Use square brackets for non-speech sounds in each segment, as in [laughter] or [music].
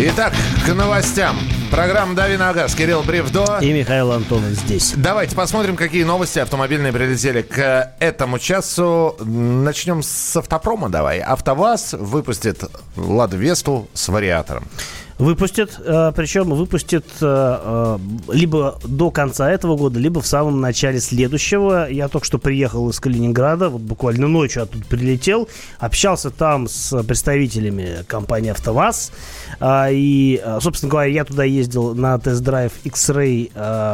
Итак, к новостям. Программа «Дави на газ». Кирилл Бревдо. И Михаил Антонов здесь. Давайте посмотрим, какие новости автомобильные прилетели к этому часу. Начнем с автопрома давай. АвтоВАЗ выпустит «Ладу Весту» с вариатором. Выпустит, э, причем выпустит э, э, либо до конца этого года, либо в самом начале следующего. Я только что приехал из Калининграда, вот буквально ночью оттуда прилетел, общался там с представителями компании «АвтоВАЗ». И, собственно говоря, я туда ездил на тест-драйв X-Ray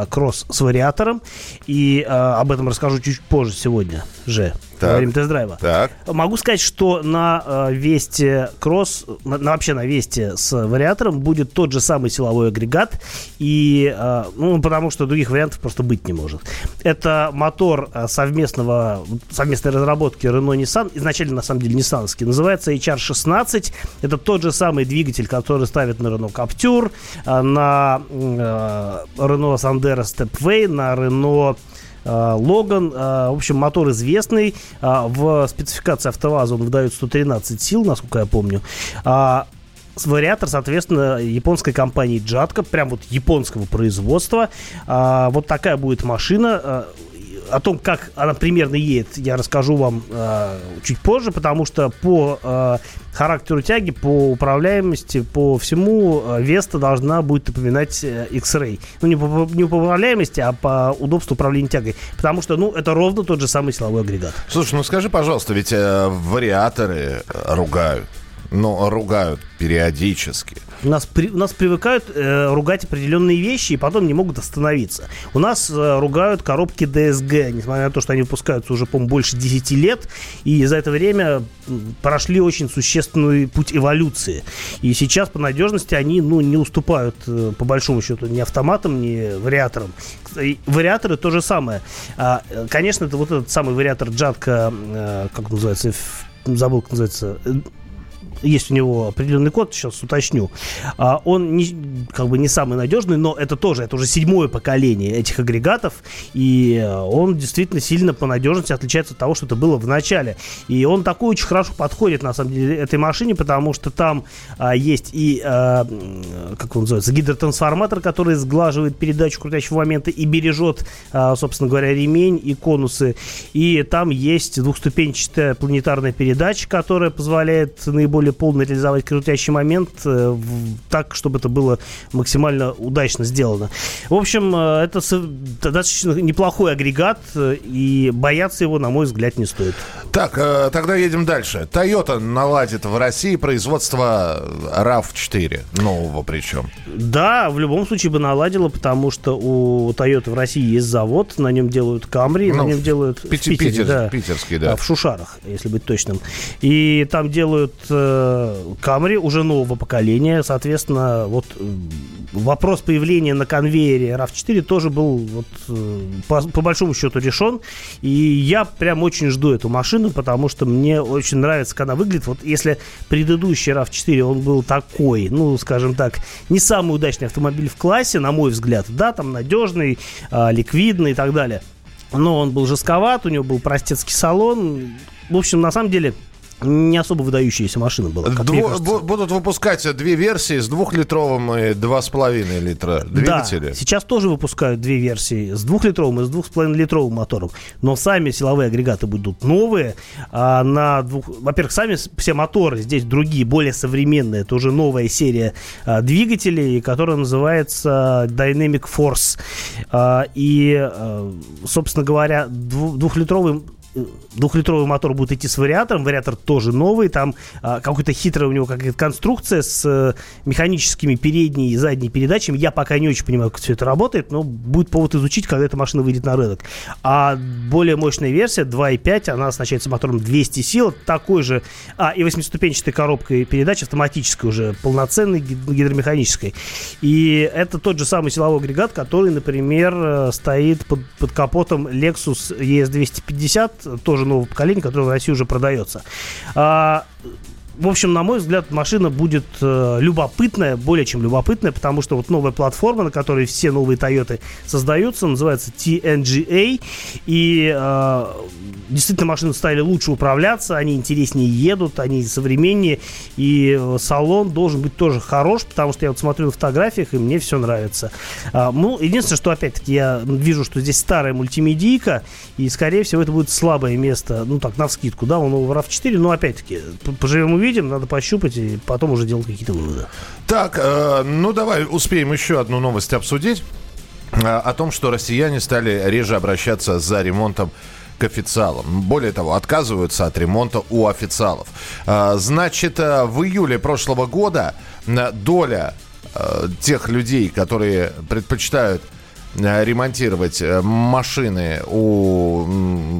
Cross с вариатором. И об этом расскажу чуть позже сегодня же так. во время тест-драйва. Так. Могу сказать, что на э, Весте Кросс, на, вообще на Весте с вариатором будет тот же самый силовой агрегат, и, э, ну, потому что других вариантов просто быть не может. Это мотор совместного, совместной разработки Renault Nissan, изначально, на самом деле, ниссановский, называется HR16. Это тот же самый двигатель, который ставят на Renault Captur, э, на э, Renault Sandero Stepway, на Renault Логан, э, в общем, мотор известный. Э, в спецификации АвтоВАЗа он выдает 113 сил, насколько я помню. Вариатор, соответственно, японской компании Джатка, прям вот японского производства. Вот такая будет машина о том, как она примерно едет, я расскажу вам э, чуть позже, потому что по э, характеру тяги, по управляемости, по всему э, Веста должна будет напоминать э, X-Ray. Ну, не по, не по управляемости, а по удобству управления тягой. Потому что, ну, это ровно тот же самый силовой агрегат. Слушай, ну скажи, пожалуйста, ведь э, вариаторы ругают но ругают периодически. У нас, при, нас привыкают э, ругать определенные вещи и потом не могут остановиться. У нас э, ругают коробки DSG, несмотря на то, что они выпускаются уже, по-моему, больше 10 лет, и за это время прошли очень существенный путь эволюции. И сейчас по надежности они ну, не уступают, э, по большому счету, ни автоматам, ни вариаторам. И вариаторы то же самое. А, э, конечно, это вот этот самый вариатор Джатка, э, как называется, забыл, как называется, есть у него определенный код, сейчас уточню. А, он не, как бы не самый надежный, но это тоже, это уже седьмое поколение этих агрегатов, и э, он действительно сильно по надежности отличается от того, что это было в начале. И он такой очень хорошо подходит, на самом деле, этой машине, потому что там а, есть и, а, как он называется, гидротрансформатор, который сглаживает передачу крутящего момента и бережет, а, собственно говоря, ремень и конусы. И там есть двухступенчатая планетарная передача, которая позволяет наиболее полно реализовать крутящий момент э, так, чтобы это было максимально удачно сделано. В общем, э, это достаточно неплохой агрегат, э, и бояться его, на мой взгляд, не стоит. Так, тогда едем дальше. Toyota наладит в России производство RAV4, нового причем. Да, в любом случае бы наладила, потому что у Toyota в России есть завод, на нем делают Camry, ну, на нем делают Пити- в Питере, Питер, да, питерский, да. В Шушарах, если быть точным. И там делают Камри уже нового поколения. Соответственно, вот э, вопрос появления на конвейере RAV4 тоже был вот, э, по, по большому счету решен. И я прям очень жду эту машину, потому что мне очень нравится, как она выглядит. Вот если предыдущий RAV4, он был такой, ну, скажем так, не самый удачный автомобиль в классе, на мой взгляд, да, там надежный, э, ликвидный и так далее. Но он был жестковат, у него был простецкий салон. В общем, на самом деле, не особо выдающаяся машина была. Дво, будут выпускать две версии с двухлитровым и два с половиной литра двигателя. Да, сейчас тоже выпускают две версии с двухлитровым и с двух с половиной литровым мотором. Но сами силовые агрегаты будут новые. А на двух... Во-первых, сами все моторы здесь другие, более современные. Это уже новая серия а, двигателей, которая называется Dynamic Force. А, и, а, собственно говоря, двухлитровый двухлитровый мотор будет идти с вариатором. Вариатор тоже новый. Там а, какой-то хитрая у него какая-то конструкция с а, механическими передней и задней передачами. Я пока не очень понимаю, как все это работает, но будет повод изучить, когда эта машина выйдет на рынок. А более мощная версия 2.5, она оснащается мотором 200 сил. Такой же... А, и восьмиступенчатой коробкой передач автоматической уже, полноценной гидромеханической. И это тот же самый силовой агрегат, который, например, э, стоит под, под капотом Lexus ES250 тоже нового поколения, которое в России уже продается. А, в общем, на мой взгляд, машина будет э, любопытная, более чем любопытная, потому что вот новая платформа, на которой все новые Toyota создаются, называется TNGA, и э, действительно машины стали лучше управляться, они интереснее едут, они современнее, и э, салон должен быть тоже хорош, потому что я вот смотрю на фотографиях, и мне все нравится. А, ну, единственное, что опять-таки я вижу, что здесь старая мультимедийка, и, скорее всего, это будет слабое место, ну, так, на вскидку, да, у нового RAV4, но, опять-таки, поживем увидим, надо пощупать, и потом уже делать какие-то выводы. Так, э, ну, давай успеем еще одну новость обсудить э, о том, что россияне стали реже обращаться за ремонтом к официалам. Более того, отказываются от ремонта у официалов. А, значит, э, в июле прошлого года э, доля э, тех людей, которые предпочитают Э, ремонтировать э, машины у,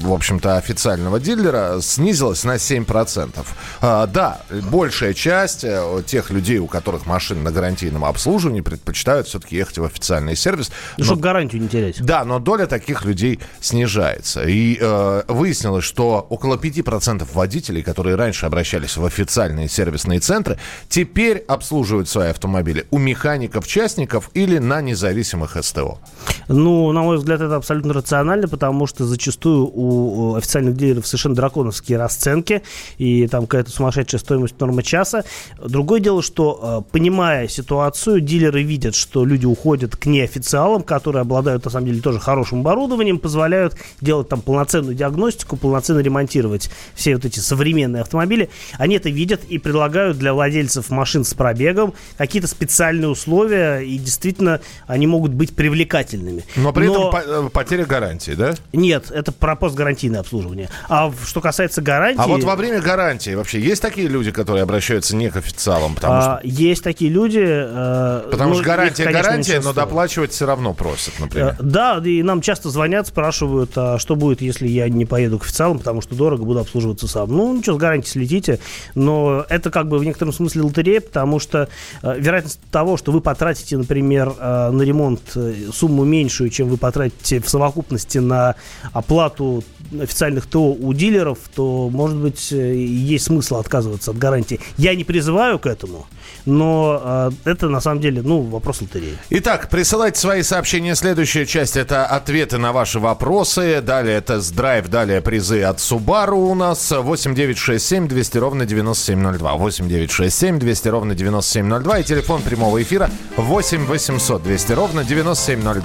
в общем-то, официального дилера снизилась на 7%. А, да, большая часть э, тех людей, у которых машины на гарантийном обслуживании, предпочитают все-таки ехать в официальный сервис. Ну, чтобы гарантию не терять. Да, но доля таких людей снижается. И э, выяснилось, что около 5% водителей, которые раньше обращались в официальные сервисные центры, теперь обслуживают свои автомобили у механиков-частников или на независимых СТО. Ну, на мой взгляд, это абсолютно рационально, потому что зачастую у официальных дилеров совершенно драконовские расценки, и там какая-то сумасшедшая стоимость нормы часа. Другое дело, что, э, понимая ситуацию, дилеры видят, что люди уходят к неофициалам, которые обладают, на самом деле, тоже хорошим оборудованием, позволяют делать там полноценную диагностику, полноценно ремонтировать все вот эти современные автомобили. Они это видят и предлагают для владельцев машин с пробегом какие-то специальные условия, и действительно они могут быть привлекательными. Но при Но... этом потеря гарантии, да? Нет, это про постгарантийное обслуживание. А что касается гарантии... А вот во время гарантии вообще есть такие люди, которые обращаются не к официалам? Потому а, что... Есть такие люди... Э, потому ну, что гарантия их, конечно, гарантия, но доплачивать все равно просят, например. Э, да, и нам часто звонят, спрашивают, а что будет, если я не поеду к официалам, потому что дорого, буду обслуживаться сам. Ну, ничего, с гарантией слетите. Но это как бы в некотором смысле лотерея, потому что э, вероятность того, что вы потратите, например, э, на ремонт э, сумму меньшую, чем вы потратите в совокупности на оплату официальных ТО у дилеров, то, может быть, э, есть смысл отказываться от гарантии. Я не призываю к этому, но э, это, на самом деле, ну, вопрос лотереи. Итак, присылайте свои сообщения. Следующая часть – это ответы на ваши вопросы. Далее тест-драйв, далее призы от Subaru у нас. 8967 200 ровно 9702. 8967 200 ровно 9702. И телефон прямого эфира 8 800 200 ровно 9702.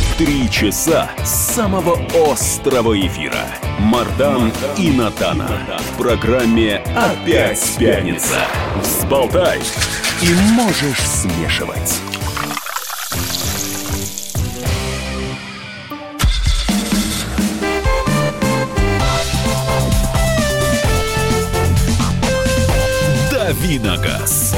Три часа самого острого эфира. Мардан и Натана. В программе «Опять пятница». Взболтай и можешь смешивать. Давиногаз.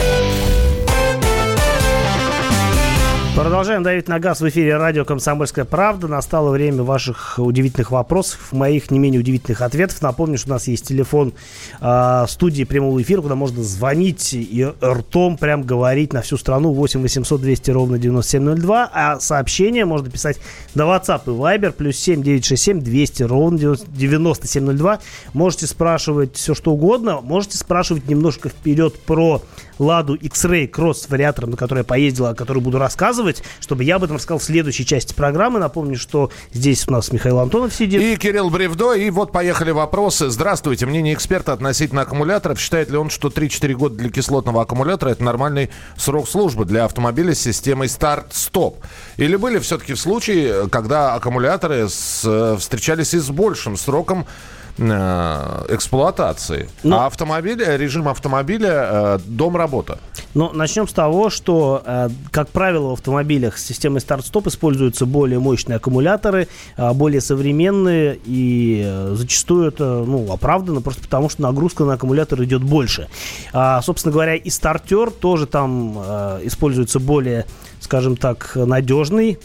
Продолжаем давить на газ в эфире радио «Комсомольская правда». Настало время ваших удивительных вопросов, моих не менее удивительных ответов. Напомню, что у нас есть телефон э, студии прямого эфира, куда можно звонить и ртом прям говорить на всю страну 8 800 200 ровно 9702. А сообщение можно писать на WhatsApp и Viber плюс 7 967 200 ровно 9702. Можете спрашивать все, что угодно. Можете спрашивать немножко вперед про Ладу X-Ray Cross с вариатором, на который я поездила, о которой буду рассказывать, чтобы я об этом рассказал в следующей части программы. Напомню, что здесь у нас Михаил Антонов сидит. И Кирилл Бревдо. И вот поехали вопросы. Здравствуйте. Мнение эксперта относительно аккумуляторов. Считает ли он, что 3-4 года для кислотного аккумулятора это нормальный срок службы для автомобиля с системой старт-стоп? Или были все-таки случаи, когда аккумуляторы с, встречались и с большим сроком э, эксплуатации. Но... А автомобиль, режим автомобиля, дом-работа. Но начнем с того, что, как правило, в автомобилях с системой старт-стоп используются более мощные аккумуляторы, более современные, и зачастую это ну, оправдано, просто потому что нагрузка на аккумулятор идет больше. А, собственно говоря, и стартер тоже там используется более, скажем так, надежный,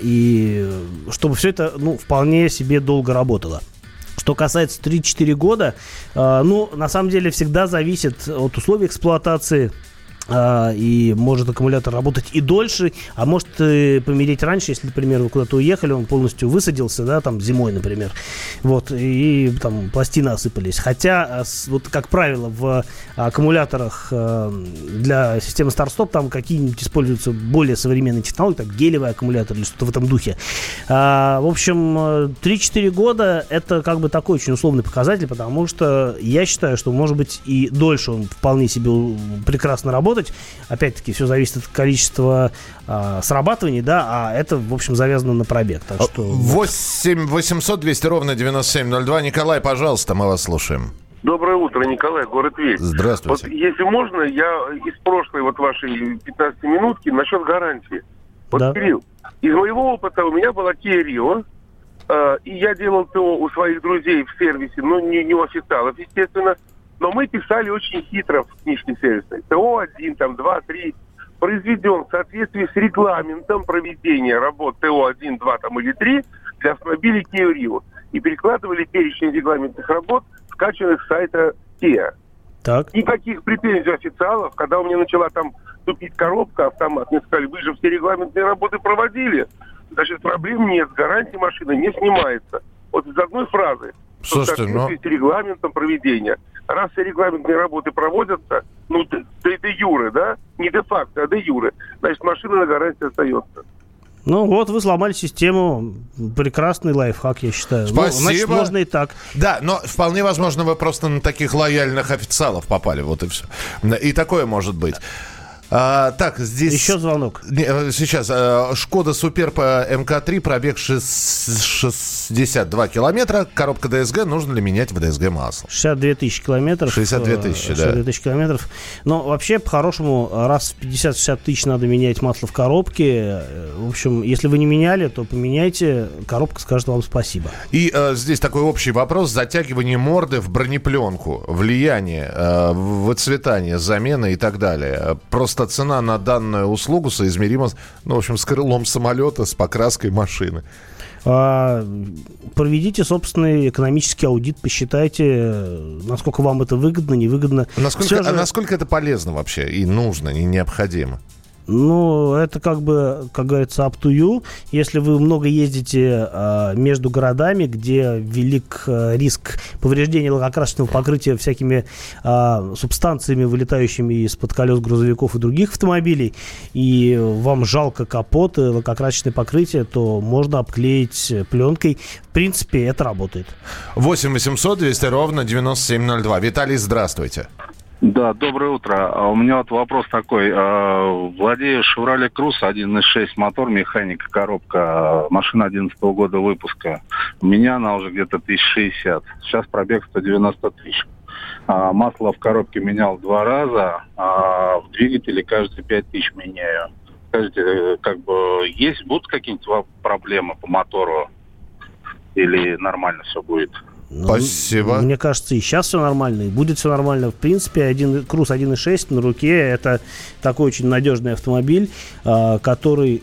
и чтобы все это ну, вполне себе долго работало. Что касается 3-4 года, а, ну, на самом деле всегда зависит от условий эксплуатации, а, и может аккумулятор работать и дольше, а может э, помереть раньше, если, например, вы куда-то уехали, он полностью высадился, да, там зимой, например, вот, и там пластины осыпались. Хотя, а, вот как правило, в аккумуляторах э, для системы старт-стоп там какие-нибудь используются более современные технологии, так гелевый аккумулятор или что-то в этом духе. А, в общем, 3-4 э, года это как бы такой очень условный показатель, потому что я считаю, что может быть и дольше он вполне себе прекрасно работает, работать. Опять-таки, все зависит от количества э, срабатываний, да, а это, в общем, завязано на пробег. Так что... 8 800 200 ровно 9702. Николай, пожалуйста, мы вас слушаем. Доброе утро, Николай, город Весь. Здравствуйте. Вот, если можно, я из прошлой вот вашей 15 минутки насчет гарантии. Вот, да. Кирилл, из моего опыта у меня была Kia Rio, э, и я делал ТО у своих друзей в сервисе, но не, не у официалов, естественно. Но мы писали очень хитро в книжке сервисной. ТО-1, там, 2, 3 произведен в соответствии с регламентом проведения работ ТО-1, 2 там, или 3 для автомобилей Kia Rio. И перекладывали перечень регламентных работ, скачанных с сайта Kia. Так. Никаких претензий официалов, когда у меня начала там тупить коробка, автомат, мне сказали, вы же все регламентные работы проводили. Значит, проблем нет, гарантия машины не снимается. Вот из одной фразы. Слушайте, но... с регламентом проведения. Раз все регламентные работы проводятся, ну, это де юры, да? Не де-факто, а де юры, значит, машина на гарантии остается. Ну вот, вы сломали систему. Прекрасный лайфхак, я считаю. Спасибо. Ну, значит, можно и так. Да, но вполне возможно, вы просто на таких лояльных официалов попали. Вот и все. И такое может быть. А, так, здесь... Еще звонок. Э, сейчас. Э, Шкода Суперб МК-3, пробег 62 километра. Коробка ДСГ. Нужно ли менять в ДСГ масло? 62 тысячи километров. 62 э, тысячи, 62 да. тысячи километров. Но вообще, по-хорошему, раз в 50-60 тысяч надо менять масло в коробке. В общем, если вы не меняли, то поменяйте. Коробка скажет вам спасибо. И э, здесь такой общий вопрос. Затягивание морды в бронепленку. Влияние, э, выцветание, замена и так далее. Просто просто цена на данную услугу соизмерима, ну, в общем, с крылом самолета, с покраской машины. А, проведите собственный экономический аудит, посчитайте, насколько вам это выгодно, невыгодно. Насколько, же... А насколько это полезно вообще и нужно, и необходимо? Ну, это как бы, как говорится, up to you. Если вы много ездите э, между городами, где велик э, риск повреждения лакокрасочного покрытия всякими э, субстанциями, вылетающими из-под колес грузовиков и других автомобилей, и вам жалко капот и лакокрасочное покрытие, то можно обклеить пленкой. В принципе, это работает. 8 800 200 ровно 9702. Виталий, здравствуйте. Да, доброе утро. А у меня вот вопрос такой. А, владею Chevrolet Cruze 1.6 мотор, механика, коробка, а, машина 11 года выпуска. У меня она уже где-то 1060. Сейчас пробег 190 тысяч. Масло в коробке менял два раза, а в двигателе каждые 5 тысяч меняю. Скажите, как бы есть, будут какие-нибудь проблемы по мотору? Или нормально все будет? Ну, Спасибо. Мне кажется, и сейчас все нормально, и будет все нормально. В принципе, один, Круз 1.6 на руке это такой очень надежный автомобиль, а, который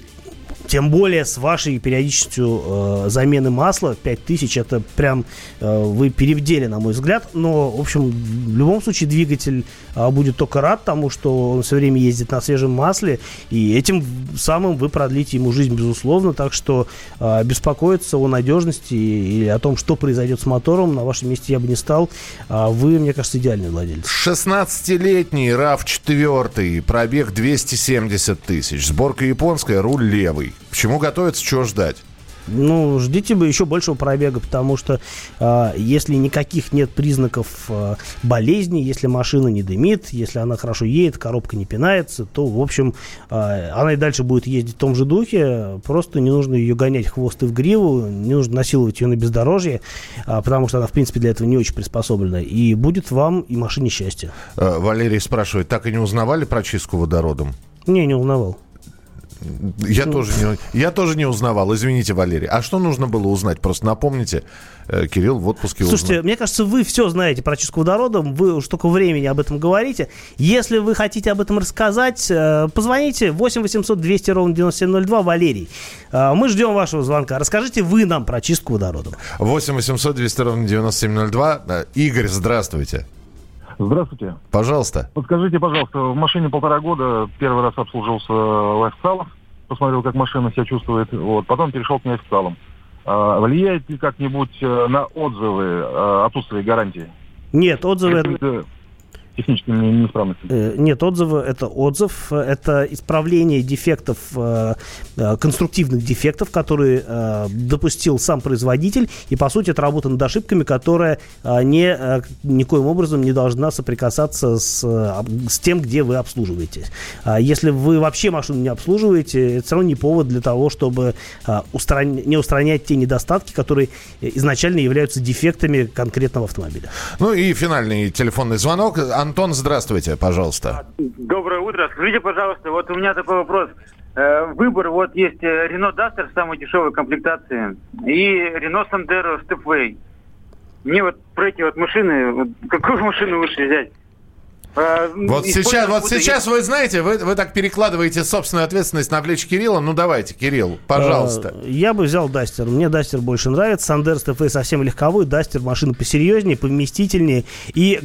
тем более с вашей периодичностью э, замены масла 5000 это прям э, вы перевдели, на мой взгляд. Но, в общем, в любом случае двигатель э, будет только рад тому, что он все время ездит на свежем масле. И этим самым вы продлите ему жизнь, безусловно. Так что э, беспокоиться о надежности или о том, что произойдет с мотором, на вашем месте я бы не стал. А вы, мне кажется, идеальный владелец. 16-летний RAV4, пробег 270 тысяч. Сборка японская, руль левый. К чему готовиться, чего ждать? Ну, ждите бы еще большего пробега, потому что э, если никаких нет признаков э, болезни, если машина не дымит, если она хорошо едет, коробка не пинается, то, в общем, э, она и дальше будет ездить в том же духе. Просто не нужно ее гонять хвост и в гриву, не нужно насиловать ее на бездорожье, э, потому что она, в принципе, для этого не очень приспособлена. И будет вам и машине счастье. Э, Валерий спрашивает, так и не узнавали про чистку водородом? Не, не узнавал. Я, тоже не, я тоже не узнавал, извините, Валерий. А что нужно было узнать? Просто напомните, э, Кирилл в отпуске Слушайте, узнал. мне кажется, вы все знаете про чистку водородом, вы уж только времени об этом говорите. Если вы хотите об этом рассказать, э, позвоните 8 800 200 ровно 9702, Валерий. Э, мы ждем вашего звонка. Расскажите вы нам про чистку водородом. 8 800 200 ровно 9702. Э, Игорь, здравствуйте. Здравствуйте. Пожалуйста. Подскажите, пожалуйста, в машине полтора года первый раз обслуживался лайфстайлом, посмотрел, как машина себя чувствует, вот, потом перешел к неофициалам. А, влияет ли как-нибудь э, на отзывы э, отсутствие гарантии? Нет, отзывы... Какие-то техническими неисправностями? Э, Нет, отзывы это отзыв, это исправление дефектов, э, э, конструктивных дефектов, которые допустил сам производитель, и по сути это работа над ошибками, которая не, никоим образом не должна соприкасаться с, с тем, где вы обслуживаетесь. А Если вы вообще машину не обслуживаете, это все равно не повод для того, чтобы устран- не устранять те недостатки, которые изначально являются дефектами конкретного автомобиля. Ну и финальный телефонный звонок. Антон, здравствуйте, пожалуйста. Доброе утро. Скажите, пожалуйста, вот у меня такой вопрос. Э, Выбор, вот есть э, Renault Duster в самой дешевой комплектации и Renault Sandero Stepway. Мне вот про эти вот машины, вот какую [laughs] машину лучше взять? Э, Вот сейчас, вот сейчас вы знаете, вы, вы так перекладываете собственную ответственность на плечи Кирилла. Ну давайте, Кирилл, пожалуйста. Э, Я бы взял Duster. Мне Duster больше нравится. Sandero Stepway совсем легковой. Duster машина посерьезнее, повместительнее и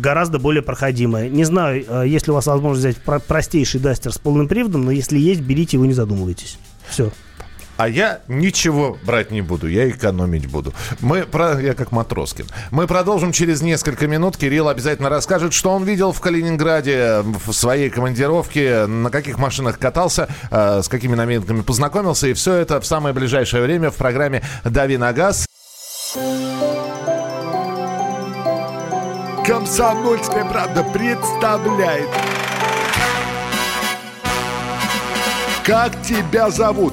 гораздо более проходимая. Не знаю, э, есть ли у вас возможность взять про- простейший Duster с полным приводом, но если есть, берите его, не задумывайтесь. Все. А я ничего брать не буду, я экономить буду. Мы про... Я как Матроскин. Мы продолжим через несколько минут. Кирилл обязательно расскажет, что он видел в Калининграде в своей командировке, на каких машинах катался, э, с какими новинками познакомился. И все это в самое ближайшее время в программе «Дави на газ». Комсомольская правда представляет. Как тебя зовут?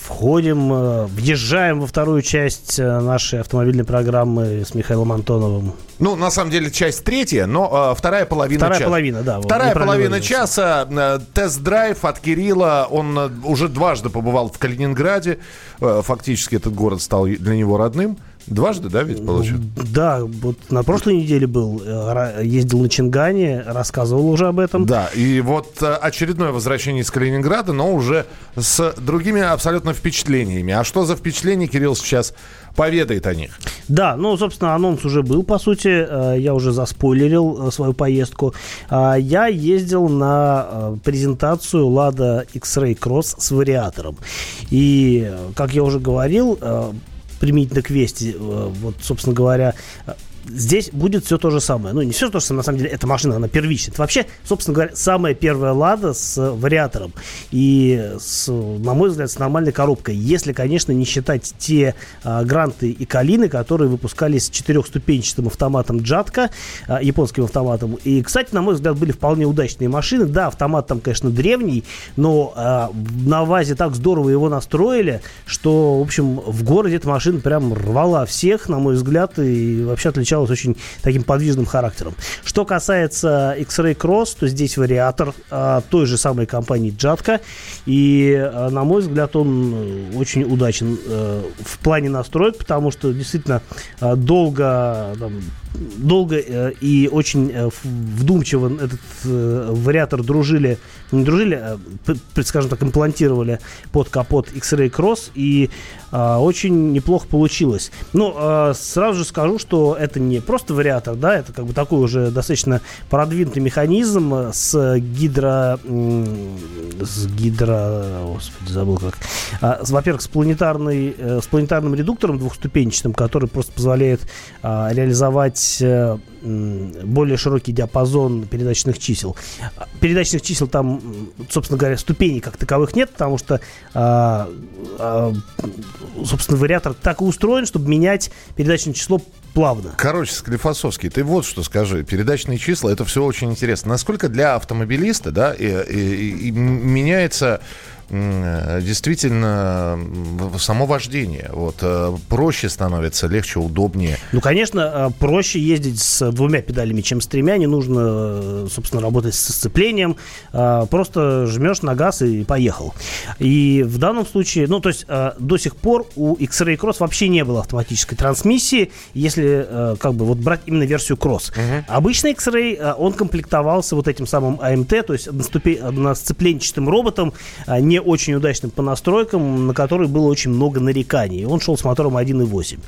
входим, э, въезжаем во вторую часть э, нашей автомобильной программы с Михаилом Антоновым. Ну, на самом деле, часть третья, но э, вторая половина Вторая часа. половина, да, Вторая половина часа. э, тест-драйв от Кирилла. Он э, уже дважды побывал в Калининграде. Э, фактически этот город стал для него родным. Дважды, да, ведь получается? Да, вот на прошлой неделе был, э, ездил на Чингане, рассказывал уже об этом. Да, и вот э, очередное возвращение из Калининграда, но уже с другими абсолютно впечатлениями. А что за впечатления Кирилл сейчас поведает о них? Да, ну, собственно, анонс уже был, по сути. Э, Я уже заспойлерил свою поездку. А, Я ездил на презентацию Lada X-Ray Cross с вариатором. И, как я уже говорил, применительно к Вести, э, вот, собственно говоря, Здесь будет все то же самое. Ну, не все то же самое, на самом деле, эта машина, она первичная. Это вообще, собственно говоря, самая первая Лада с вариатором. И, с, на мой взгляд, с нормальной коробкой. Если, конечно, не считать те а, гранты и калины, которые выпускались с четырехступенчатым автоматом Джатка, а, японским автоматом. И, кстати, на мой взгляд, были вполне удачные машины. Да, автомат там, конечно, древний, но а, на ВАЗе так здорово его настроили, что, в общем, в городе эта машина прям рвала всех, на мой взгляд, и вообще отличалась очень таким подвижным характером. Что касается X-Ray Cross, то здесь вариатор а, той же самой компании Джатка, и, а, на мой взгляд, он э, очень удачен а, в плане настроек, потому что действительно а, долго там, долго э, и очень э, вдумчиво этот э, вариатор дружили, не дружили, скажем так, имплантировали под капот X-Ray Cross, и э, очень неплохо получилось. Э, сразу же скажу, что это не просто вариатор, да, это как бы такой уже достаточно продвинутый механизм с гидро... с гидро... Господи, забыл как. А, во-первых, с, планетарной, э, с планетарным редуктором двухступенчатым, который просто позволяет а, реализовать э, более широкий диапазон передачных чисел. Передачных чисел там, собственно говоря, ступеней как таковых нет, потому что, а, а, собственно, вариатор так и устроен, чтобы менять передачное число плавно. Короче, Склифосовский, ты вот что скажи. Передачные числа, это все очень интересно. Насколько для автомобилиста, да, и, и, и меняется действительно само вождение. Вот, э, проще становится, легче, удобнее. Ну, конечно, э, проще ездить с двумя педалями, чем с тремя. Не нужно, собственно, работать с сцеплением. Просто жмешь на газ и поехал. И в данном случае, ну, то есть до сих пор у X-Ray Cross вообще не было автоматической трансмиссии, если как бы вот брать именно версию Cross. Угу. Обычный X-Ray, он комплектовался вот этим самым AMT, то есть на, ступе... на сцепленчатым роботом, не очень удачным по настройкам, на который было очень много нареканий. Он шел с мотором 1.8.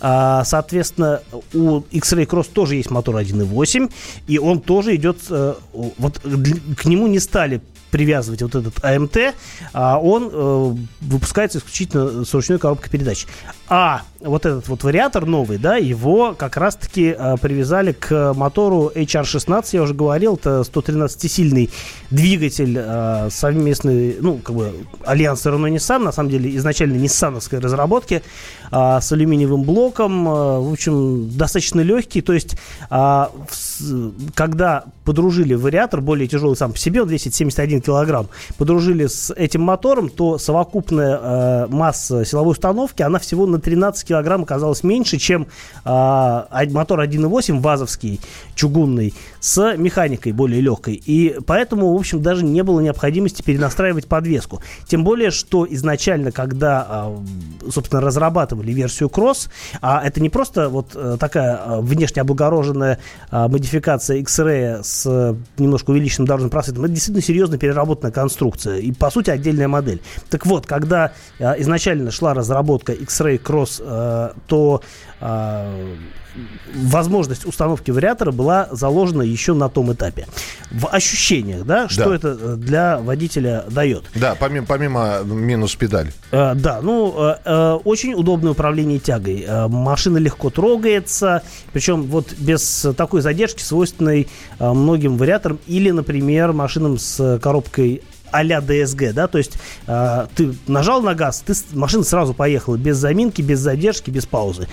А, соответственно, у X-Ray Cross тоже есть мотор 1.8, и он тоже идет... Э, вот к нему не стали привязывать вот этот АМТ, а он э, выпускается исключительно с ручной коробкой передач. А вот этот вот вариатор новый, да, его как раз-таки э, привязали к мотору HR16, я уже говорил, это 113-сильный двигатель э, совместный, ну, как бы, Альянс Renault-Nissan, на самом деле, изначально ниссановской разработки, э, с алюминиевым блоком, э, в общем, достаточно легкий, то есть, э, в, когда подружили вариатор, более тяжелый сам по себе, он весит 71 килограмм, подружили с этим мотором, то совокупная э, масса силовой установки, она всего на 13 килограмм оказалась меньше, чем а, мотор 1.8 вазовский, чугунный, с механикой более легкой. И поэтому, в общем, даже не было необходимости перенастраивать подвеску. Тем более, что изначально, когда, а, собственно, разрабатывали версию Cross, а это не просто вот э, такая а, внешне облагороженная а, модификация X-Ray с немножко увеличенным дорожным просветом, это действительно серьезно переработанная конструкция и, по сути, отдельная модель. Так вот, когда изначально шла разработка X-Ray Cross, э, то э, возможность установки вариатора была заложена еще на том этапе. В ощущениях, да, что да. это э, для водителя дает. Да, помимо, помимо минус педаль. Э, да, ну, э, э, очень удобное управление тягой. Э, машина легко трогается, причем вот без такой задержки, свойственной э, многим вариаторам или, например, машинам с коробкой а-ля DSG, да, то есть э, ты нажал на газ, ты, машина сразу поехала, без заминки, без задержки, без паузы.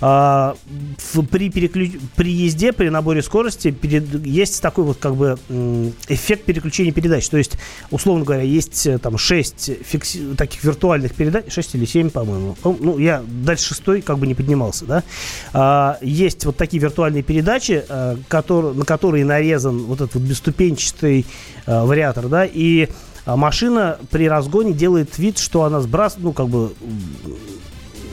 Э, при, переклю... при езде, при наборе скорости перед... есть такой вот как бы эффект переключения передач, то есть, условно говоря, есть э, там 6 фикси... таких виртуальных передач, 6 или 7, по-моему, ну, я дальше шестой как бы не поднимался, да, э, есть вот такие виртуальные передачи, э, которые, на которые нарезан вот этот вот бесступенчатый э, вариатор, да, и машина при разгоне делает вид, что она сбрасывает, ну, как бы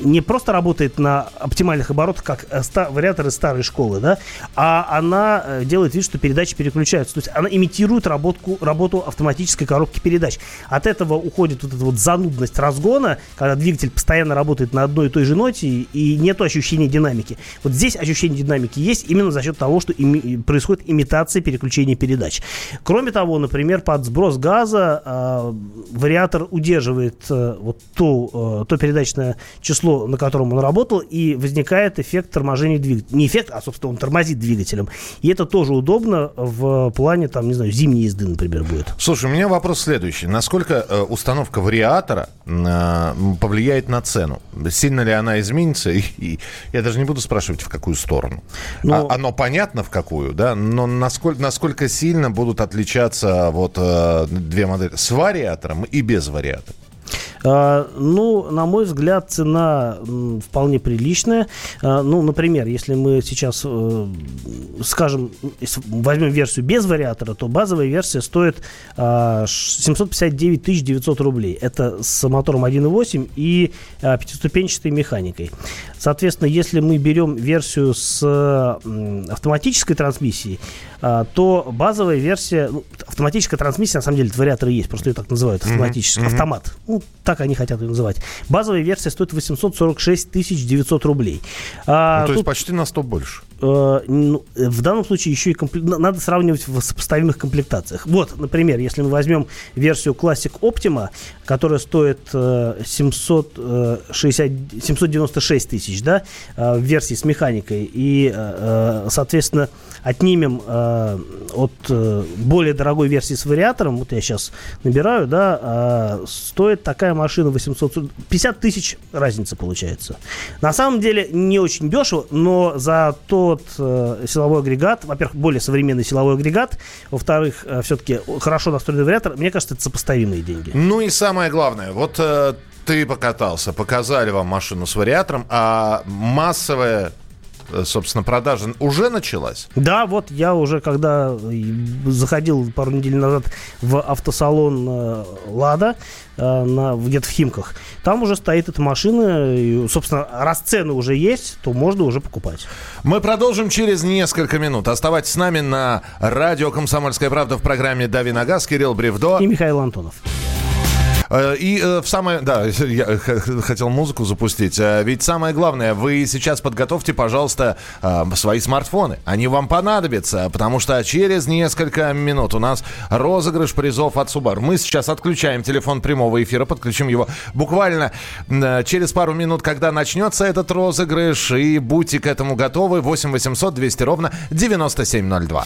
не просто работает на оптимальных оборотах, как э, ста- вариаторы старой школы, да, а она э, делает вид, что передачи переключаются. То есть она имитирует работку, работу автоматической коробки передач. От этого уходит вот эта вот занудность разгона, когда двигатель постоянно работает на одной и той же ноте, и нет ощущения динамики. Вот здесь ощущение динамики есть именно за счет того, что ими- происходит имитация переключения передач. Кроме того, например, под сброс газа э, вариатор удерживает э, вот то, э, то передачное число число, на котором он работал, и возникает эффект торможения двигателя. Не эффект, а, собственно, он тормозит двигателем. И это тоже удобно в плане, там, не знаю, зимней езды, например, будет. Слушай, у меня вопрос следующий. Насколько э, установка вариатора э, повлияет на цену? Сильно ли она изменится? [laughs] И, и я даже не буду спрашивать, в какую сторону. Но... А, оно понятно, в какую, да? Но насколько, насколько сильно будут отличаться вот э, две модели с вариатором и без вариатора? А, ну, на мой взгляд, цена вполне приличная. А, ну, например, если мы сейчас, э, скажем, возьмем версию без вариатора, то базовая версия стоит 759 900 рублей. Это с мотором 1.8 и пятиступенчатой механикой. Соответственно, если мы берем версию с автоматической трансмиссией, то базовая версия, ну, автоматическая трансмиссия, на самом деле, вариаторы есть, просто ее так называют, автоматический, mm-hmm. автомат. Ну, так они хотят ее называть. Базовая версия стоит 846 900 рублей. А, ну, то тут... есть почти на 100 больше. Э, ну, в данном случае еще и комплект... надо сравнивать в сопоставимых комплектациях. Вот, например, если мы возьмем версию Classic Optima, которая стоит 760, э, 796 э, тысяч, да, в версии с механикой, и, соответственно, отнимем от более дорогой версии с вариатором, вот я сейчас набираю, да, стоит такая машина 800, 50 тысяч разница получается. На самом деле не очень дешево, но за то тот э, силовой агрегат, во-первых, более современный силовой агрегат, во-вторых, э, все-таки хорошо настроенный вариатор, мне кажется, это сопоставимые деньги. Ну и самое главное, вот э, ты покатался, показали вам машину с вариатором, а массовая Э, собственно, продажа уже началась? Да, вот я уже, когда заходил пару недель назад в автосалон э, «Лада», э, на, где-то в Химках, там уже стоит эта машина, и, собственно, раз цены уже есть, то можно уже покупать. Мы продолжим через несколько минут. Оставайтесь с нами на радио «Комсомольская правда» в программе «Дави на газ». Кирилл Бревдо. И Михаил Антонов. Э, и э, в самое... Да, я хотел музыку запустить. Э, ведь самое главное, вы сейчас подготовьте, пожалуйста, свои смартфоны. Они вам понадобятся, потому что через несколько минут у нас розыгрыш призов от Subaru. Мы сейчас отключаем телефон прямого эфира, подключим его буквально через пару минут, когда начнется этот розыгрыш. И будьте к этому готовы. 8 800 200 ровно 9702.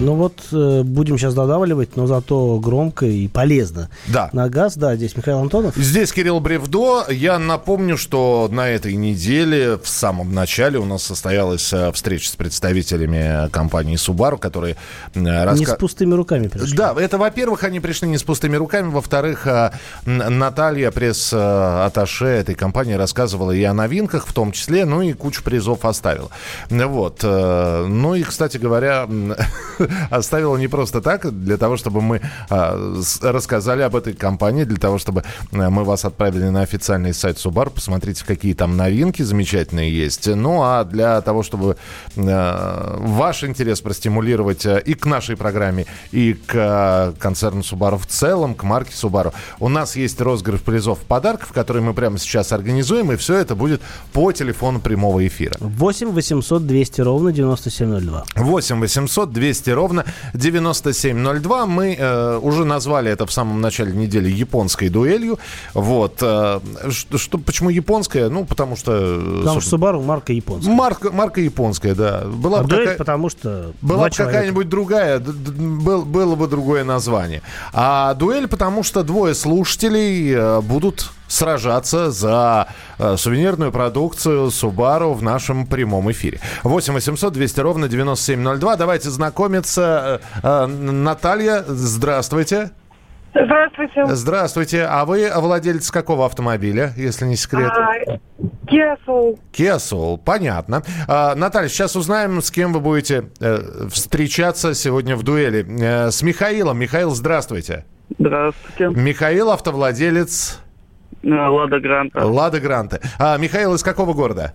Ну вот э, будем сейчас додавливать, но зато громко и полезно. Да. На газ, да, здесь Михаил Антонов. Здесь Кирилл Бревдо. Я напомню, что на этой неделе, в самом начале, у нас состоялась э, встреча с представителями компании Subaru, которые... Э, раска... Не с пустыми руками пришли. Да, это, во-первых, они пришли не с пустыми руками, во-вторых, Наталья, пресс-атташе этой компании, рассказывала и о новинках в том числе, ну и кучу призов оставила. Вот. Ну и, кстати говоря, [laughs] оставила не просто так, для того, чтобы мы а, рассказали об этой компании, для того, чтобы а, мы вас отправили на официальный сайт Subaru, посмотрите, какие там новинки замечательные есть. Ну, а для того, чтобы а, ваш интерес простимулировать а, и к нашей программе, и к концерну Subaru в целом, к марке Subaru, у нас есть розыгрыш призов подарков, который мы прямо сейчас организуем, и все это будет по телефону прямого эфира. 8 800 200 ровно 9702. 8 800 200 ровно 9702. Мы э, уже назвали это в самом начале недели японской дуэлью. Вот. Э, что, почему японская? Ну, потому что... Э, потому что Subaru марка японская. Марка, марка японская, да. Была а бы дуэль, какая... потому что... Была бы какая-нибудь другая, был, было бы другое название. А дуэль, потому что двое слушателей э, будут сражаться за э, сувенирную продукцию Subaru в нашем прямом эфире. 8 800 200 ровно 9702. Давайте знакомиться. Э, э, Наталья, здравствуйте. Здравствуйте. Здравствуйте. А вы владелец какого автомобиля, если не секрет? А, Kia Soul. Kia Soul, понятно. А, Наталья, сейчас узнаем, с кем вы будете э, встречаться сегодня в дуэли. Э, с Михаилом. Михаил, здравствуйте. Здравствуйте. Михаил, автовладелец Лада Гранта. Лада Гранта. А, Михаил, из какого города?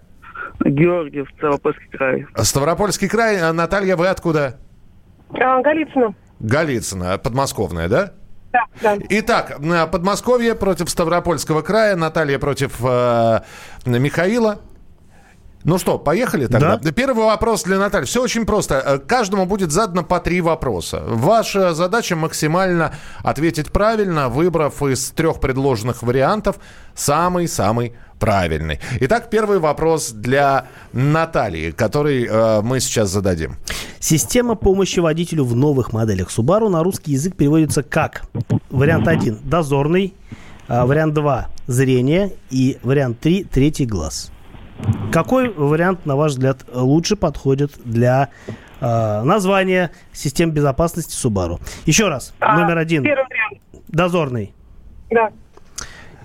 Георгиев, Ставропольский край. Ставропольский край. А, Наталья, вы откуда? А, Голицыно. Голицыно, подмосковная, да? Да, да. Итак, Подмосковье против Ставропольского края, Наталья против э, Михаила. Ну что, поехали тогда? Да. Первый вопрос для Натальи. Все очень просто. Э, Каждому будет задано по три вопроса. Ваша задача максимально ответить правильно, выбрав из трех предложенных вариантов самый-самый правильный. Итак, первый вопрос для Натальи, который э, мы сейчас зададим. Система помощи водителю в новых моделях Subaru на русский язык переводится как? Вариант 1 – дозорный, а, вариант 2 – зрение и вариант 3 – третий глаз. Какой вариант, на ваш взгляд, лучше подходит для э, названия систем безопасности Subaru? Еще раз, А, номер один Первый вариант. – дозорный. Да.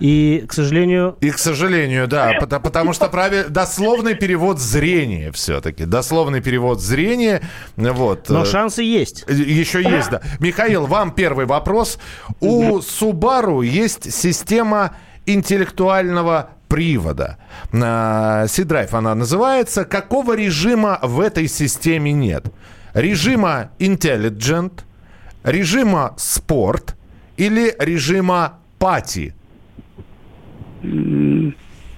И, к сожалению, И, к сожалению, да, потому, потому что правиль... дословный перевод зрения все-таки. Дословный перевод зрения. Вот. но э, шансы есть. Еще есть, да. Михаил, вам первый вопрос. У Subaru есть система интеллектуального привода. C-Drive она называется. Какого режима в этой системе нет? Режима Intelligent, режима Sport или режима Party?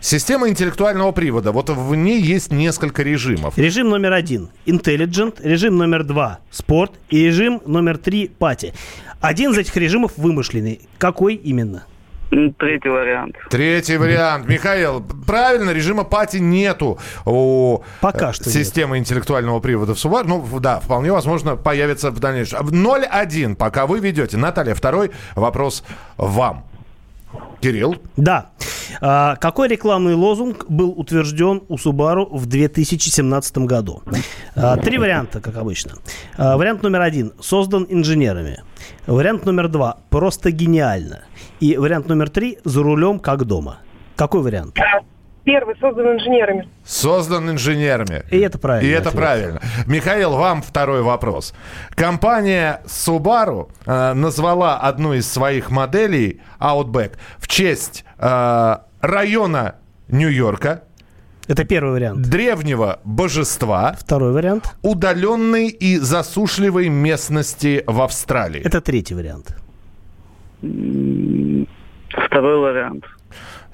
Система интеллектуального привода. Вот в ней есть несколько режимов. Режим номер один – Intelligent, режим номер два – Sport и режим номер три – Party. Один из этих режимов вымышленный. Какой именно? Третий вариант. Третий вариант. Михаил, правильно, режима пати нету у Пока э, что нет. системы интеллектуального привода в Subaru. Ну, да, вполне возможно, появится в дальнейшем. 0-1, пока вы ведете. Наталья, второй вопрос вам. Кирилл. Да. А, какой рекламный лозунг был утвержден у Subaru в 2017 году? А, три варианта, как обычно. А, вариант номер один – создан инженерами. Вариант номер два – просто гениально. И вариант номер три – за рулем, как дома. Какой вариант? Первый создан инженерами. Создан инженерами. И это правильно. И это правильно. Михаил, вам второй вопрос. Компания Subaru э, назвала одну из своих моделей Outback в честь э, района Нью-Йорка, Это первый вариант. древнего божества, Второй вариант. удаленной и засушливой местности в Австралии. Это третий вариант. Второй вариант.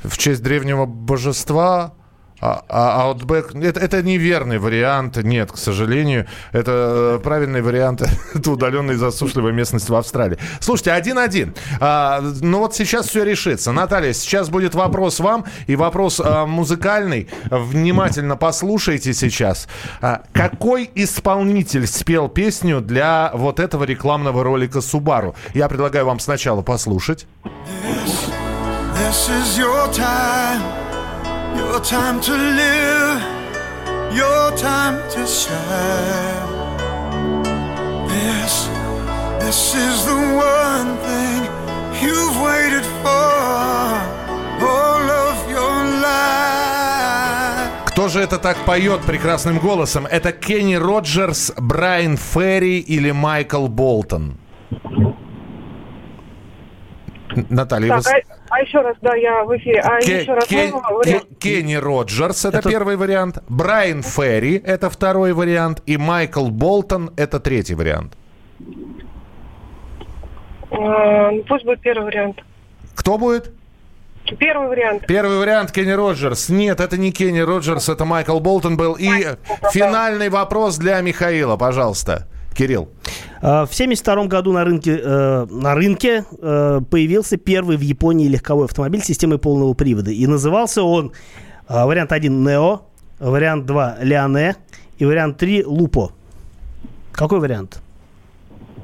В честь древнего божества. А, а Outback, это, это неверный вариант, нет, к сожалению. Это э, правильный вариант, [laughs] это удаленная засушливая местность в Австралии. Слушайте, один-один. А, ну вот сейчас все решится. Наталья, сейчас будет вопрос вам и вопрос а, музыкальный. Внимательно послушайте сейчас. А, какой исполнитель спел песню для вот этого рекламного ролика Subaru? Я предлагаю вам сначала послушать. This is your time, your time to live, your time to shine. This, this is the one thing you've waited for all of your life. Кто же это так поет прекрасным голосом? Это Кенни Роджерс, Брайан Ферри или Майкл Болтон? Наталья, Так, вы... а, еще раз, да, я в эфире. А Ке- еще раз Ке- можно? Ке- Кенни Роджерс это, Это- первый вариант, Брайан Ферри это второй вариант и Майкл Болтон это третий вариант. А, ну, пусть будет первый вариант. Кто будет? Первый вариант. Первый вариант Кенни Роджерс. Нет, это не Кенни Роджерс, это Майкл Болтон был. И финальный вопрос для Михаила, пожалуйста. Кирилл. А, В 1972 году на рынке, э, на рынке э, появился первый в Японии легковой автомобиль с системой полного привода. И назывался он э, вариант 1 Нео, вариант 2 Леоне и вариант 3 Лупо. Какой вариант?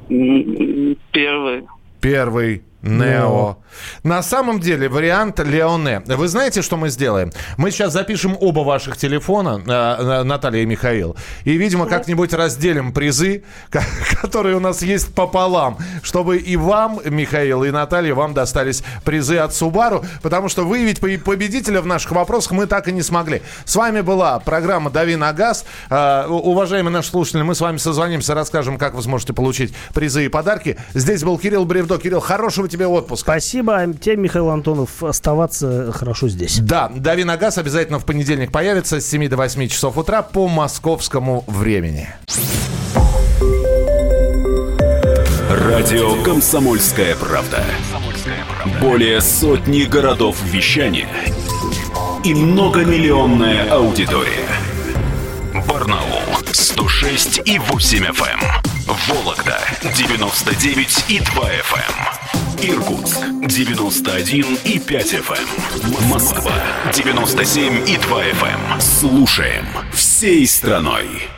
Первый. Первый. Нео. На самом деле вариант Леоне. Вы знаете, что мы сделаем? Мы сейчас запишем оба ваших телефона, э, Наталья и Михаил, и, видимо, как-нибудь разделим призы, ко- которые у нас есть пополам, чтобы и вам, Михаил, и Наталья, вам достались призы от Субару, потому что выявить по- победителя в наших вопросах мы так и не смогли. С вами была программа «Дави на газ». Э, Уважаемые наши слушатели, мы с вами созвонимся, расскажем, как вы сможете получить призы и подарки. Здесь был Кирилл Бревдо. Кирилл, хорошего тебе отпуска. Спасибо. А Тебе, Михаил Антонов, оставаться хорошо здесь. Да, «Дави на газ» обязательно в понедельник появится с 7 до 8 часов утра по московскому времени. Радио «Комсомольская правда». Более сотни городов вещания и многомиллионная аудитория. 96 и 8 FM. Вологда 99 и 2 FM. Иркутск 91 и 5 FM. Москва 97 и 2 FM. Слушаем всей страной.